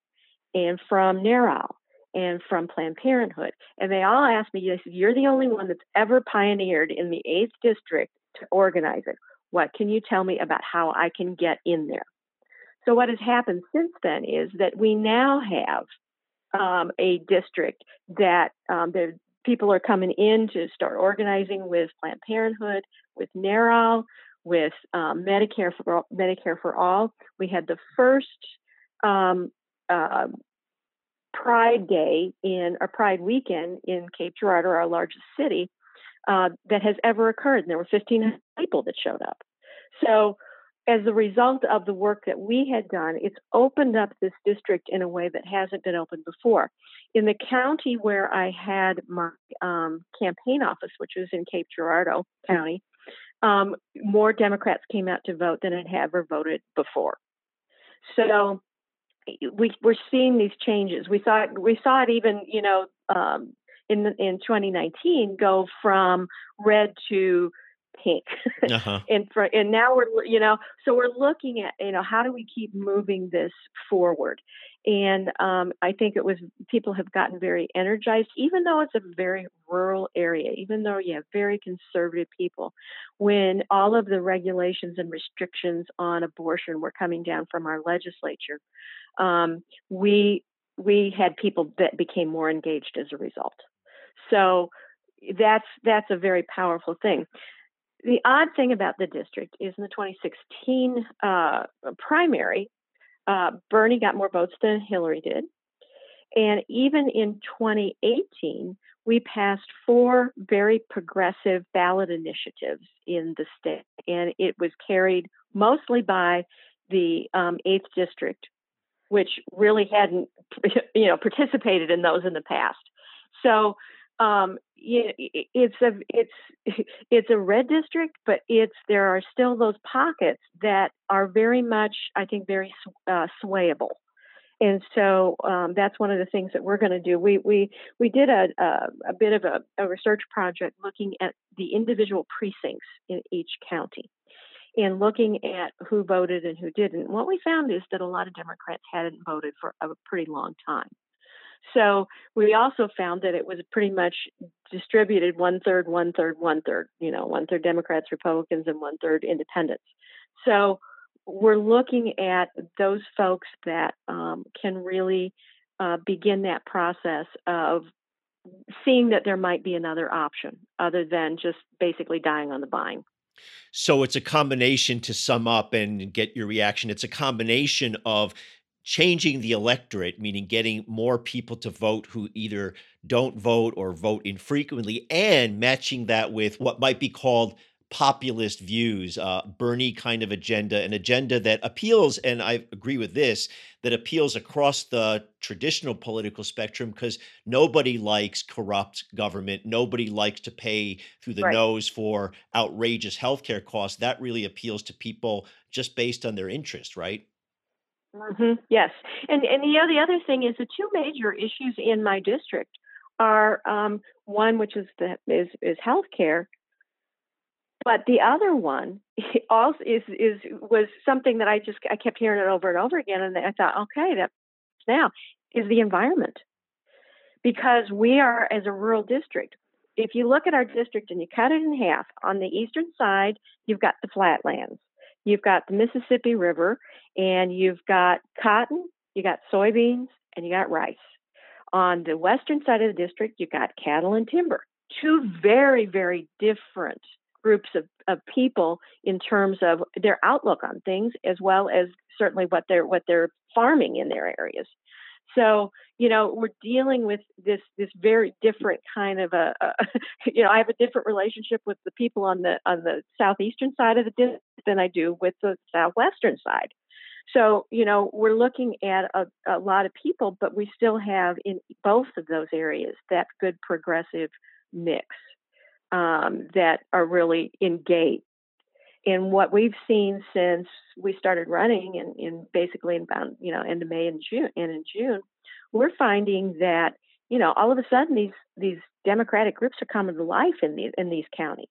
and from NARAL and from Planned Parenthood. And they all asked me, they said, You're the only one that's ever pioneered in the 8th district to organize it. What can you tell me about how I can get in there? So, what has happened since then is that we now have um, a district that um, the people are coming in to start organizing with Planned Parenthood, with NARAL, with um, Medicare for Medicare for All. We had the first um, uh, Pride Day in a Pride weekend in Cape Girardeau, our largest city, uh, that has ever occurred. And there were 1,500 people that showed up. So, as a result of the work that we had done, it's opened up this district in a way that hasn't been opened before. In the county where I had my um, campaign office, which was in Cape Girardeau County, um, more Democrats came out to vote than had ever voted before. So we we're seeing these changes. We saw it, we saw it even you know um, in in 2019 go from red to pink, uh-huh. (laughs) and for and now we're you know so we're looking at you know how do we keep moving this forward, and um, I think it was people have gotten very energized, even though it's a very rural area, even though you have very conservative people. When all of the regulations and restrictions on abortion were coming down from our legislature, um, we we had people that became more engaged as a result. So that's that's a very powerful thing. The odd thing about the district is in the 2016 uh, primary, uh, Bernie got more votes than Hillary did. And even in 2018, we passed four very progressive ballot initiatives in the state, and it was carried mostly by the um, 8th district, which really hadn't, (laughs) you know, participated in those in the past. So um, it's a it's (laughs) it's a red district, but it's there are still those pockets that are very much, I think, very uh, swayable. And so um, that's one of the things that we're going to do. We we we did a a, a bit of a, a research project looking at the individual precincts in each county and looking at who voted and who didn't. What we found is that a lot of Democrats hadn't voted for a pretty long time. So we also found that it was pretty much distributed one third, one third, one third, you know, one third Democrats, Republicans, and one third independents. So we're looking at those folks that um, can really uh, begin that process of seeing that there might be another option other than just basically dying on the vine. So it's a combination to sum up and get your reaction. It's a combination of changing the electorate, meaning getting more people to vote who either don't vote or vote infrequently, and matching that with what might be called populist views, uh, Bernie kind of agenda, an agenda that appeals, and I agree with this, that appeals across the traditional political spectrum because nobody likes corrupt government. Nobody likes to pay through the right. nose for outrageous healthcare costs. That really appeals to people just based on their interest, right? Mm-hmm. Yes, and and the the other thing is the two major issues in my district are um, one, which is the is is healthcare, but the other one (laughs) also is is was something that I just I kept hearing it over and over again, and I thought, okay, that's now is the environment because we are as a rural district. If you look at our district and you cut it in half, on the eastern side you've got the flatlands, you've got the Mississippi River, and you've got cotton, you got soybeans, and you got rice. On the western side of the district, you've got cattle and timber. Two very, very different groups of, of people in terms of their outlook on things as well as certainly what they're what they're farming in their areas so you know we're dealing with this this very different kind of a, a (laughs) you know i have a different relationship with the people on the on the southeastern side of the district than i do with the southwestern side so you know we're looking at a, a lot of people but we still have in both of those areas that good progressive mix um, that are really engaged. And what we've seen since we started running in, in basically in about, you know, end of May and June and in June, we're finding that, you know, all of a sudden these these democratic groups are coming to life in these in these counties.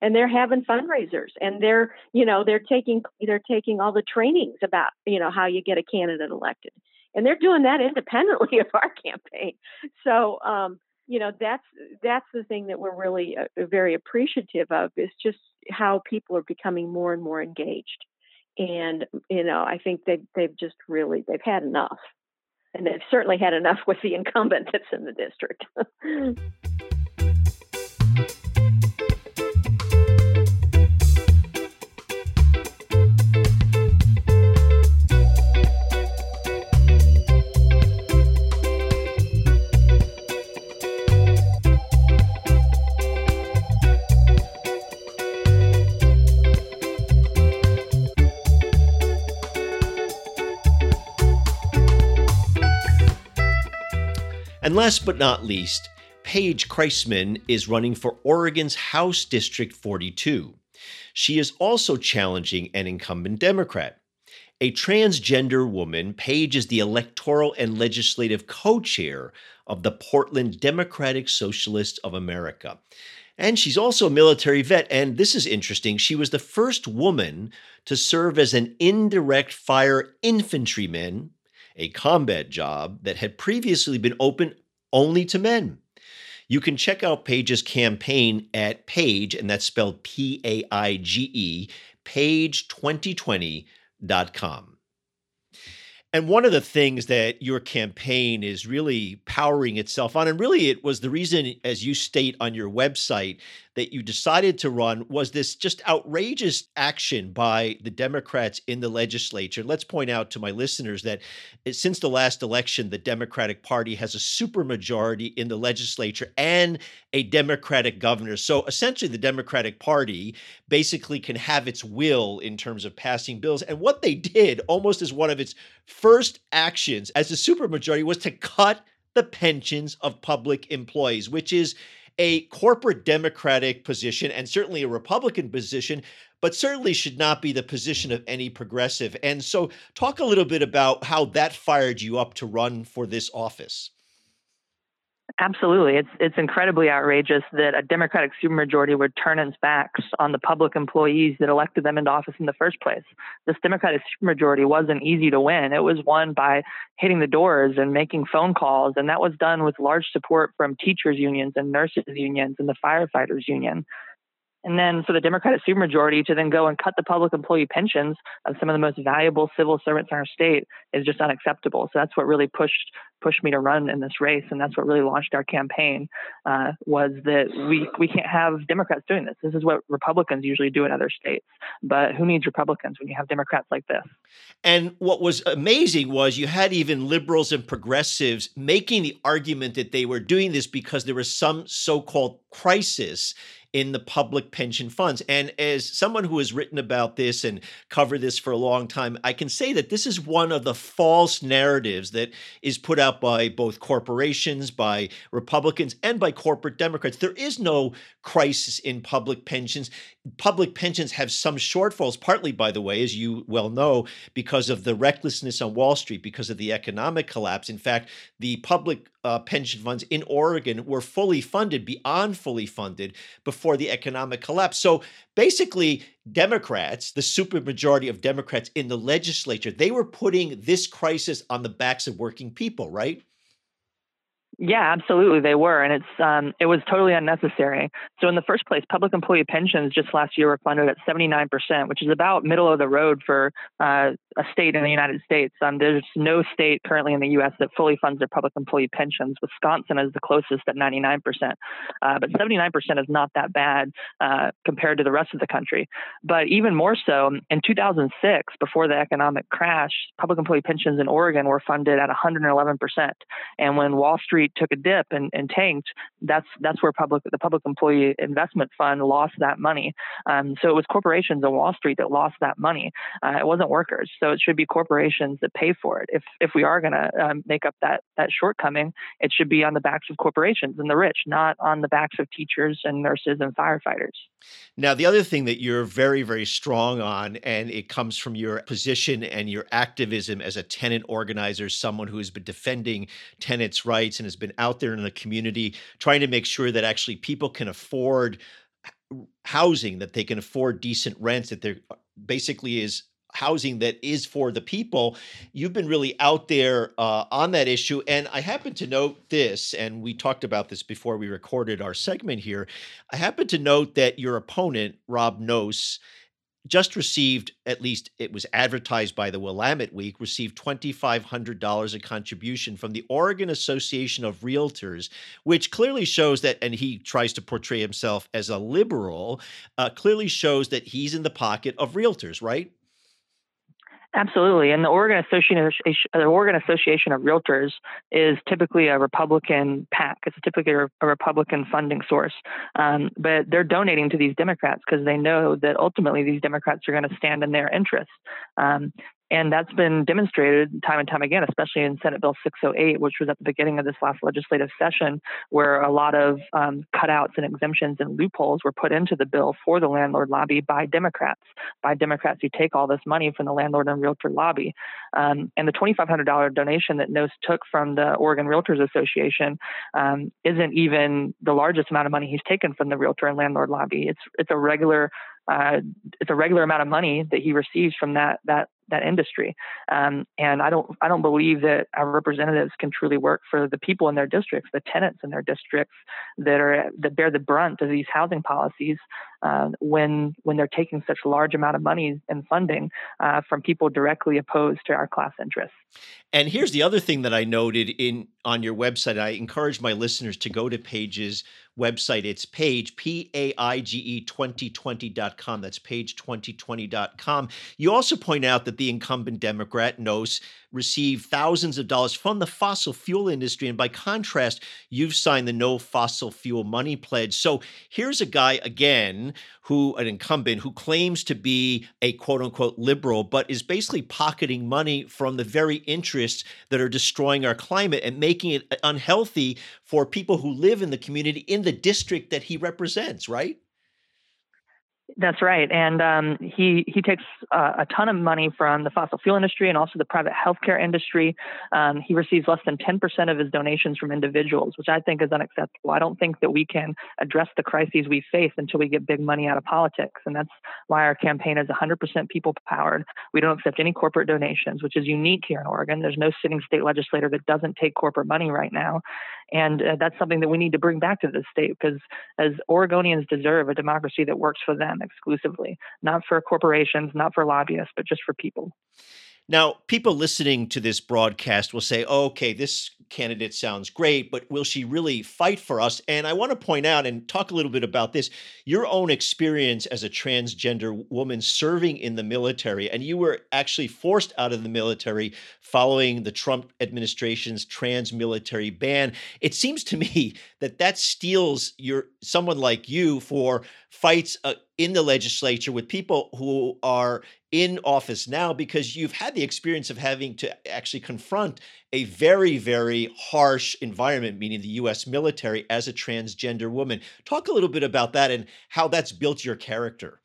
And they're having fundraisers and they're, you know, they're taking they're taking all the trainings about, you know, how you get a candidate elected. And they're doing that independently (laughs) of our campaign. So um, you know that's that's the thing that we're really uh, very appreciative of is just how people are becoming more and more engaged. And you know i think they they've just really they've had enough. And they've certainly had enough with the incumbent that's in the district (laughs) And last but not least, Paige Kreisman is running for Oregon's House District 42. She is also challenging an incumbent Democrat. A transgender woman, Paige is the electoral and legislative co chair of the Portland Democratic Socialists of America. And she's also a military vet. And this is interesting. She was the first woman to serve as an indirect fire infantryman a combat job that had previously been open only to men. You can check out Paige's campaign at Paige, and that's spelled P A I G E, paige2020.com. And one of the things that your campaign is really powering itself on, and really it was the reason, as you state on your website, that you decided to run was this just outrageous action by the Democrats in the legislature. Let's point out to my listeners that eh, since the last election, the Democratic Party has a supermajority in the legislature and a Democratic governor. So essentially, the Democratic Party basically can have its will in terms of passing bills. And what they did, almost as one of its first actions as a supermajority, was to cut the pensions of public employees, which is a corporate Democratic position and certainly a Republican position, but certainly should not be the position of any progressive. And so, talk a little bit about how that fired you up to run for this office. Absolutely. It's it's incredibly outrageous that a Democratic supermajority would turn its backs on the public employees that elected them into office in the first place. This Democratic supermajority wasn't easy to win. It was won by hitting the doors and making phone calls, and that was done with large support from teachers unions and nurses unions and the firefighters union. And then for the Democratic supermajority to then go and cut the public employee pensions of some of the most valuable civil servants in our state is just unacceptable. So that's what really pushed pushed me to run in this race, and that's what really launched our campaign. Uh, was that we we can't have Democrats doing this. This is what Republicans usually do in other states, but who needs Republicans when you have Democrats like this? And what was amazing was you had even liberals and progressives making the argument that they were doing this because there was some so-called crisis in the public pension funds. And as someone who has written about this and covered this for a long time, I can say that this is one of the false narratives that is put out by both corporations, by Republicans, and by corporate Democrats. There is no crisis in public pensions. Public pensions have some shortfalls, partly, by the way, as you well know, because of the recklessness on Wall Street, because of the economic collapse. In fact, the public uh, pension funds in Oregon were fully funded, beyond fully funded, before the economic collapse. So basically, Democrats, the supermajority of Democrats in the legislature, they were putting this crisis on the backs of working people, right? Yeah, absolutely, they were, and it's um, it was totally unnecessary. So in the first place, public employee pensions just last year were funded at 79 percent, which is about middle of the road for uh, a state in the United States. Um, there's no state currently in the U.S. that fully funds their public employee pensions. Wisconsin is the closest at 99 percent, uh, but 79 percent is not that bad uh, compared to the rest of the country. But even more so, in 2006, before the economic crash, public employee pensions in Oregon were funded at 111 percent, and when Wall Street Street took a dip and, and tanked, that's that's where public the public employee investment fund lost that money. Um, so it was corporations on Wall Street that lost that money. Uh, it wasn't workers. So it should be corporations that pay for it. If if we are going to um, make up that that shortcoming, it should be on the backs of corporations and the rich, not on the backs of teachers and nurses and firefighters. Now, the other thing that you're very very strong on, and it comes from your position and your activism as a tenant organizer, someone who has been defending tenants' rights and has been out there in the community trying to make sure that actually people can afford housing, that they can afford decent rents, that there basically is housing that is for the people. You've been really out there uh, on that issue. And I happen to note this, and we talked about this before we recorded our segment here. I happen to note that your opponent, Rob Nosse, just received, at least it was advertised by the Willamette Week, received $2,500 a contribution from the Oregon Association of Realtors, which clearly shows that, and he tries to portray himself as a liberal, uh, clearly shows that he's in the pocket of realtors, right? Absolutely, and the Oregon Association, the Oregon Association of Realtors is typically a Republican PAC. It's typically a, Republican funding source, um, but they're donating to these Democrats because they know that ultimately these Democrats are going to stand in their interests. Um, and that's been demonstrated time and time again, especially in Senate Bill 608, which was at the beginning of this last legislative session, where a lot of um, cutouts and exemptions and loopholes were put into the bill for the landlord lobby by Democrats, by Democrats who take all this money from the landlord and realtor lobby. Um, and the $2,500 donation that Nosse took from the Oregon Realtors Association um, isn't even the largest amount of money he's taken from the realtor and landlord lobby. It's it's a regular uh, it's a regular amount of money that he receives from that that that industry. Um, and I don't I don't believe that our representatives can truly work for the people in their districts, the tenants in their districts that are that bear the brunt of these housing policies uh, when when they're taking such large amount of money and funding uh, from people directly opposed to our class interests. And here's the other thing that I noted in on your website. I encourage my listeners to go to Paige's website. It's Paige, P A I G E 2020.com. That's paige 2020.com. You also point out that the incumbent Democrat, Nosse, received thousands of dollars from the fossil fuel industry. And by contrast, you've signed the No Fossil Fuel Money Pledge. So here's a guy, again, who, an incumbent, who claims to be a quote unquote liberal, but is basically pocketing money from the very interests that are destroying our climate and making it uh, unhealthy for people who live in the community in the district that he represents, right? That's right, and um, he he takes uh, a ton of money from the fossil fuel industry and also the private healthcare industry. Um, he receives less than 10% of his donations from individuals, which I think is unacceptable. I don't think that we can address the crises we face until we get big money out of politics, and that's why our campaign is 100% people powered. We don't accept any corporate donations, which is unique here in Oregon. There's no sitting state legislator that doesn't take corporate money right now, and uh, that's something that we need to bring back to the state because as Oregonians deserve a democracy that works for them exclusively, not for corporations, not for lobbyists, but just for people. Now, people listening to this broadcast will say, oh, okay, this candidate sounds great, but will she really fight for us? And I want to point out and talk a little bit about this your own experience as a transgender woman serving in the military. And you were actually forced out of the military following the Trump administration's trans military ban. It seems to me (laughs) that that steals your someone like you for fights uh, in the legislature with people who are in office now because you've had the experience of having to actually confront a very, very harsh environment, meaning the US military, as a transgender woman. Talk a little bit about that and how that's built your character.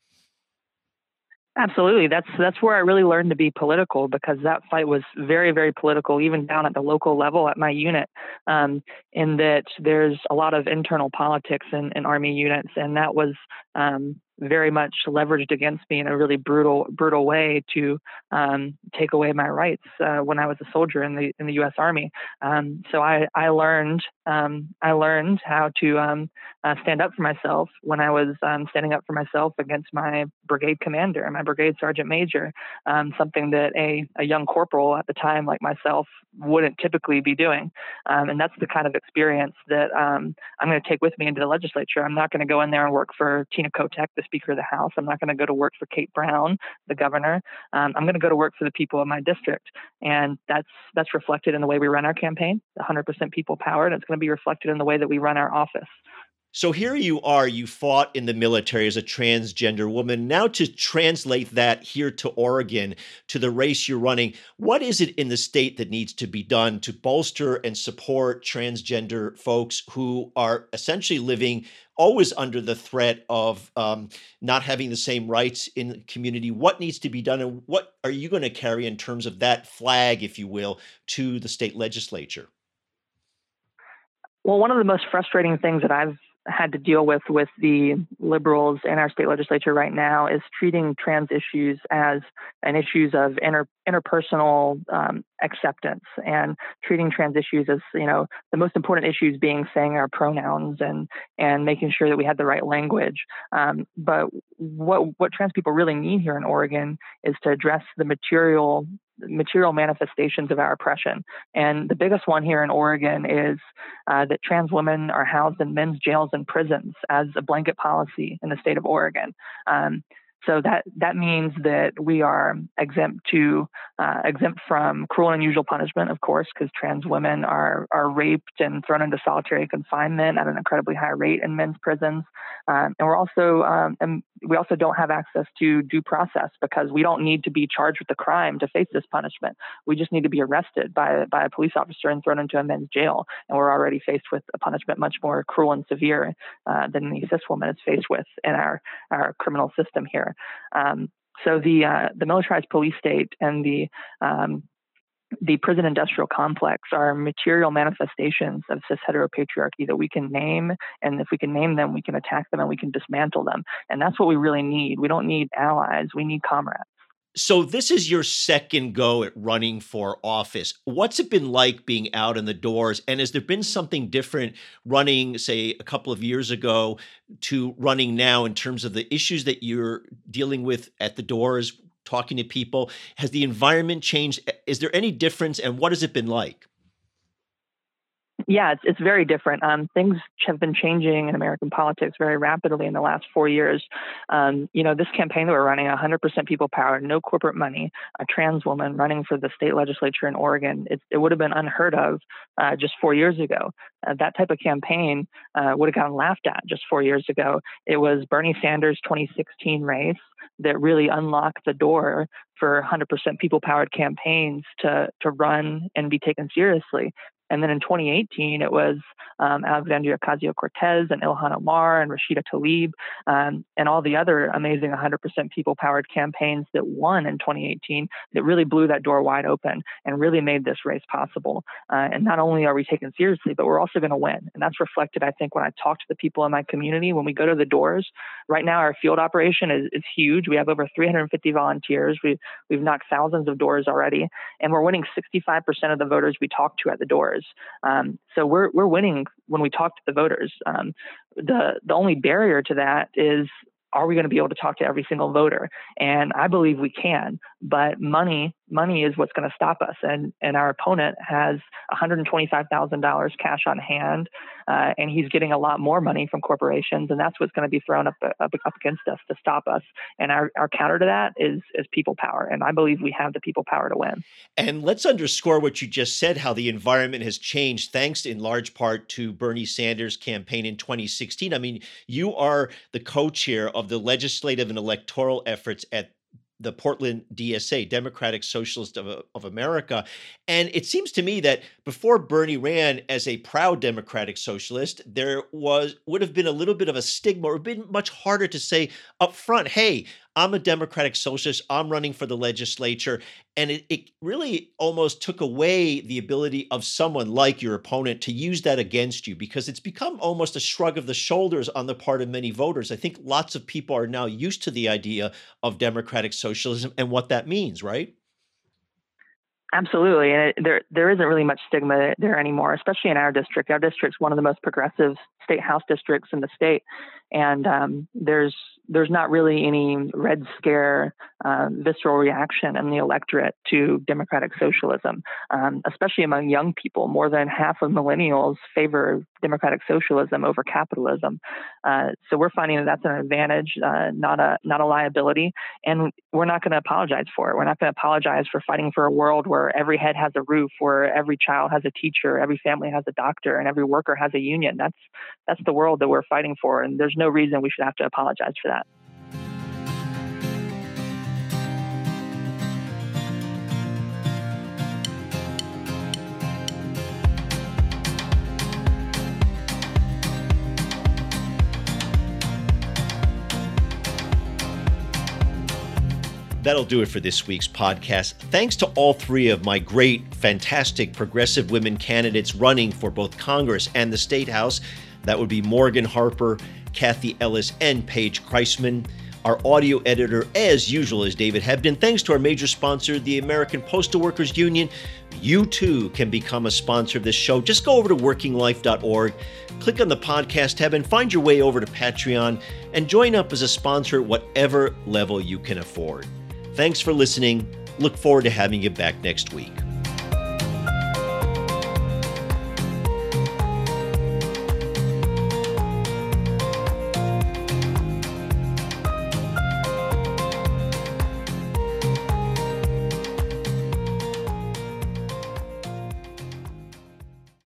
Absolutely. That's that's where I really learned to be political because that fight was very, very political, even down at the local level at my unit. Um, in that there's a lot of internal politics in, in Army units, and that was um, very much leveraged against me in a really brutal brutal way to um, take away my rights uh, when I was a soldier in the in the U.S. Army. Um, so I I learned um, I learned how to um, uh, stand up for myself when I was um, standing up for myself against my brigade commander, and my brigade sergeant major, um, something that a a young corporal at the time like myself wouldn't typically be doing. and that's the kind of experience that I'm going to take with me into the legislature. I'm not going to go in there and work for Tina Kotek, the Speaker of the House. I'm not going to go to work for Kate Brown, the governor. Um, I'm going to go to work for the people of my district, and that's that's reflected in the way we run our campaign. 100% people powered. It's going to be reflected in the way that we run our office. So here you are, you fought in the military as a transgender woman. Now, to translate that here to Oregon, to the race you're running, what is it in the state that needs to be done to bolster and support transgender folks who are essentially living always under the threat of um, not having the same rights in the community? What needs to be done, and what are you going to carry in terms of that flag, if you will, to the state legislature? Well, one of the most frustrating things that I've had to deal with with the liberals in our state legislature right now is treating trans issues as an issues of inter, interpersonal um, acceptance and treating trans issues as you know the most important issues being saying our pronouns and and making sure that we had the right language. Um, but what what trans people really need here in Oregon is to address the material material manifestations of our oppression. And the biggest one here in Oregon is uh, that trans women are housed in men's jails and prisons as a blanket policy in the state of Oregon. Um, so that that means that we are exempt to uh, exempt from cruel and unusual punishment, of course, because trans women are are raped and thrown into solitary confinement at an incredibly high rate in men's prisons, um, and we're also um, and we also don't have access to due process because we don't need to be charged with a crime to face this punishment. We just need to be arrested by by a police officer and thrown into a men's jail, and we're already faced with a punishment much more cruel and severe uh, than the cis woman is faced with in our our criminal system here. Um, so the uh, the militarized police state and the um, the prison industrial complex are material manifestations of cis heteropatriarchy that we can name. And if we can name them, we can attack them and we can dismantle them. And that's what we really need. We don't need allies, we need comrades. So this is your second go at running for office. What's it been like being out in the doors? And has there been something different running, say, a couple of years ago to running now in terms of the issues that you're dealing with at the doors, talking to people? Has the environment changed? Is there any difference? And what has it been like? Yeah, it's, it's very different. Um, things have been changing in American politics very rapidly in the last four years. Um, you know, this campaign that we're running, 100% people power, no corporate money, a trans woman running for the state legislature in Oregon, it, it would have been unheard of uh, just four years ago. Uh, that type of campaign uh, would have gotten laughed at just four years ago. It was Bernie Sanders' 2016 race that really unlocked the door for 100% people powered campaigns to to run and be taken seriously. And then in 2018, it was um, Alexandria Ocasio Cortez and Ilhan Omar and Rashida Tlaib um, and all the other amazing 100% people powered campaigns that won in 2018 that really blew that door wide open and really made this race possible. Uh, and not only are we taken seriously, but we're also going to win. And that's reflected, I think, when I talk to the people in my community, when we go to the doors. Right now, our field operation is, is huge. We have over 350 volunteers. We, we've knocked thousands of doors already, and we're winning 65% of the voters we talk to at the doors voters. Um, so we're we're winning when we talk to the voters. Um, the the only barrier to that is are we going to be able to talk to every single voter? And I believe we can, but money money is what's going to stop us. And and our opponent has $125,000 cash on hand, uh, and he's getting a lot more money from corporations, and that's what's going to be thrown up, up, up against us to stop us. And our, our counter to that is is people power, and I believe we have the people power to win. And let's underscore what you just said: how the environment has changed, thanks in large part to Bernie Sanders' campaign in 2016. I mean, you are the co-chair of the legislative and electoral efforts at the Portland DSA, Democratic Socialist of, of America. And it seems to me that before Bernie ran as a proud Democratic Socialist, there was would have been a little bit of a stigma or would been much harder to say up front, hey, I'm a Democratic Socialist, I'm running for the legislature. And it, it really almost took away the ability of someone like your opponent to use that against you because it's become almost a shrug of the shoulders on the part of many voters. I think lots of people are now used to the idea of democratic socialism and what that means, right? Absolutely, and it, there there isn't really much stigma there anymore, especially in our district. Our district's one of the most progressive state house districts in the state, and um, there's there's not really any red scare uh, visceral reaction in the electorate to democratic socialism, um, especially among young people. More than half of millennials favor democratic socialism over capitalism. Uh, so we're finding that that's an advantage, uh, not a not a liability, and we're not going to apologize for it. We're not going to apologize for fighting for a world where every head has a roof, where every child has a teacher, every family has a doctor, and every worker has a union. That's that's the world that we're fighting for, and there's no reason we should have to apologize for that. That'll do it for this week's podcast. Thanks to all three of my great, fantastic progressive women candidates running for both Congress and the State House. That would be Morgan Harper, Kathy Ellis, and Paige Kreisman. Our audio editor, as usual, is David Hebden. Thanks to our major sponsor, the American Postal Workers Union. You too can become a sponsor of this show. Just go over to workinglife.org, click on the podcast tab, and find your way over to Patreon and join up as a sponsor at whatever level you can afford. Thanks for listening. Look forward to having you back next week.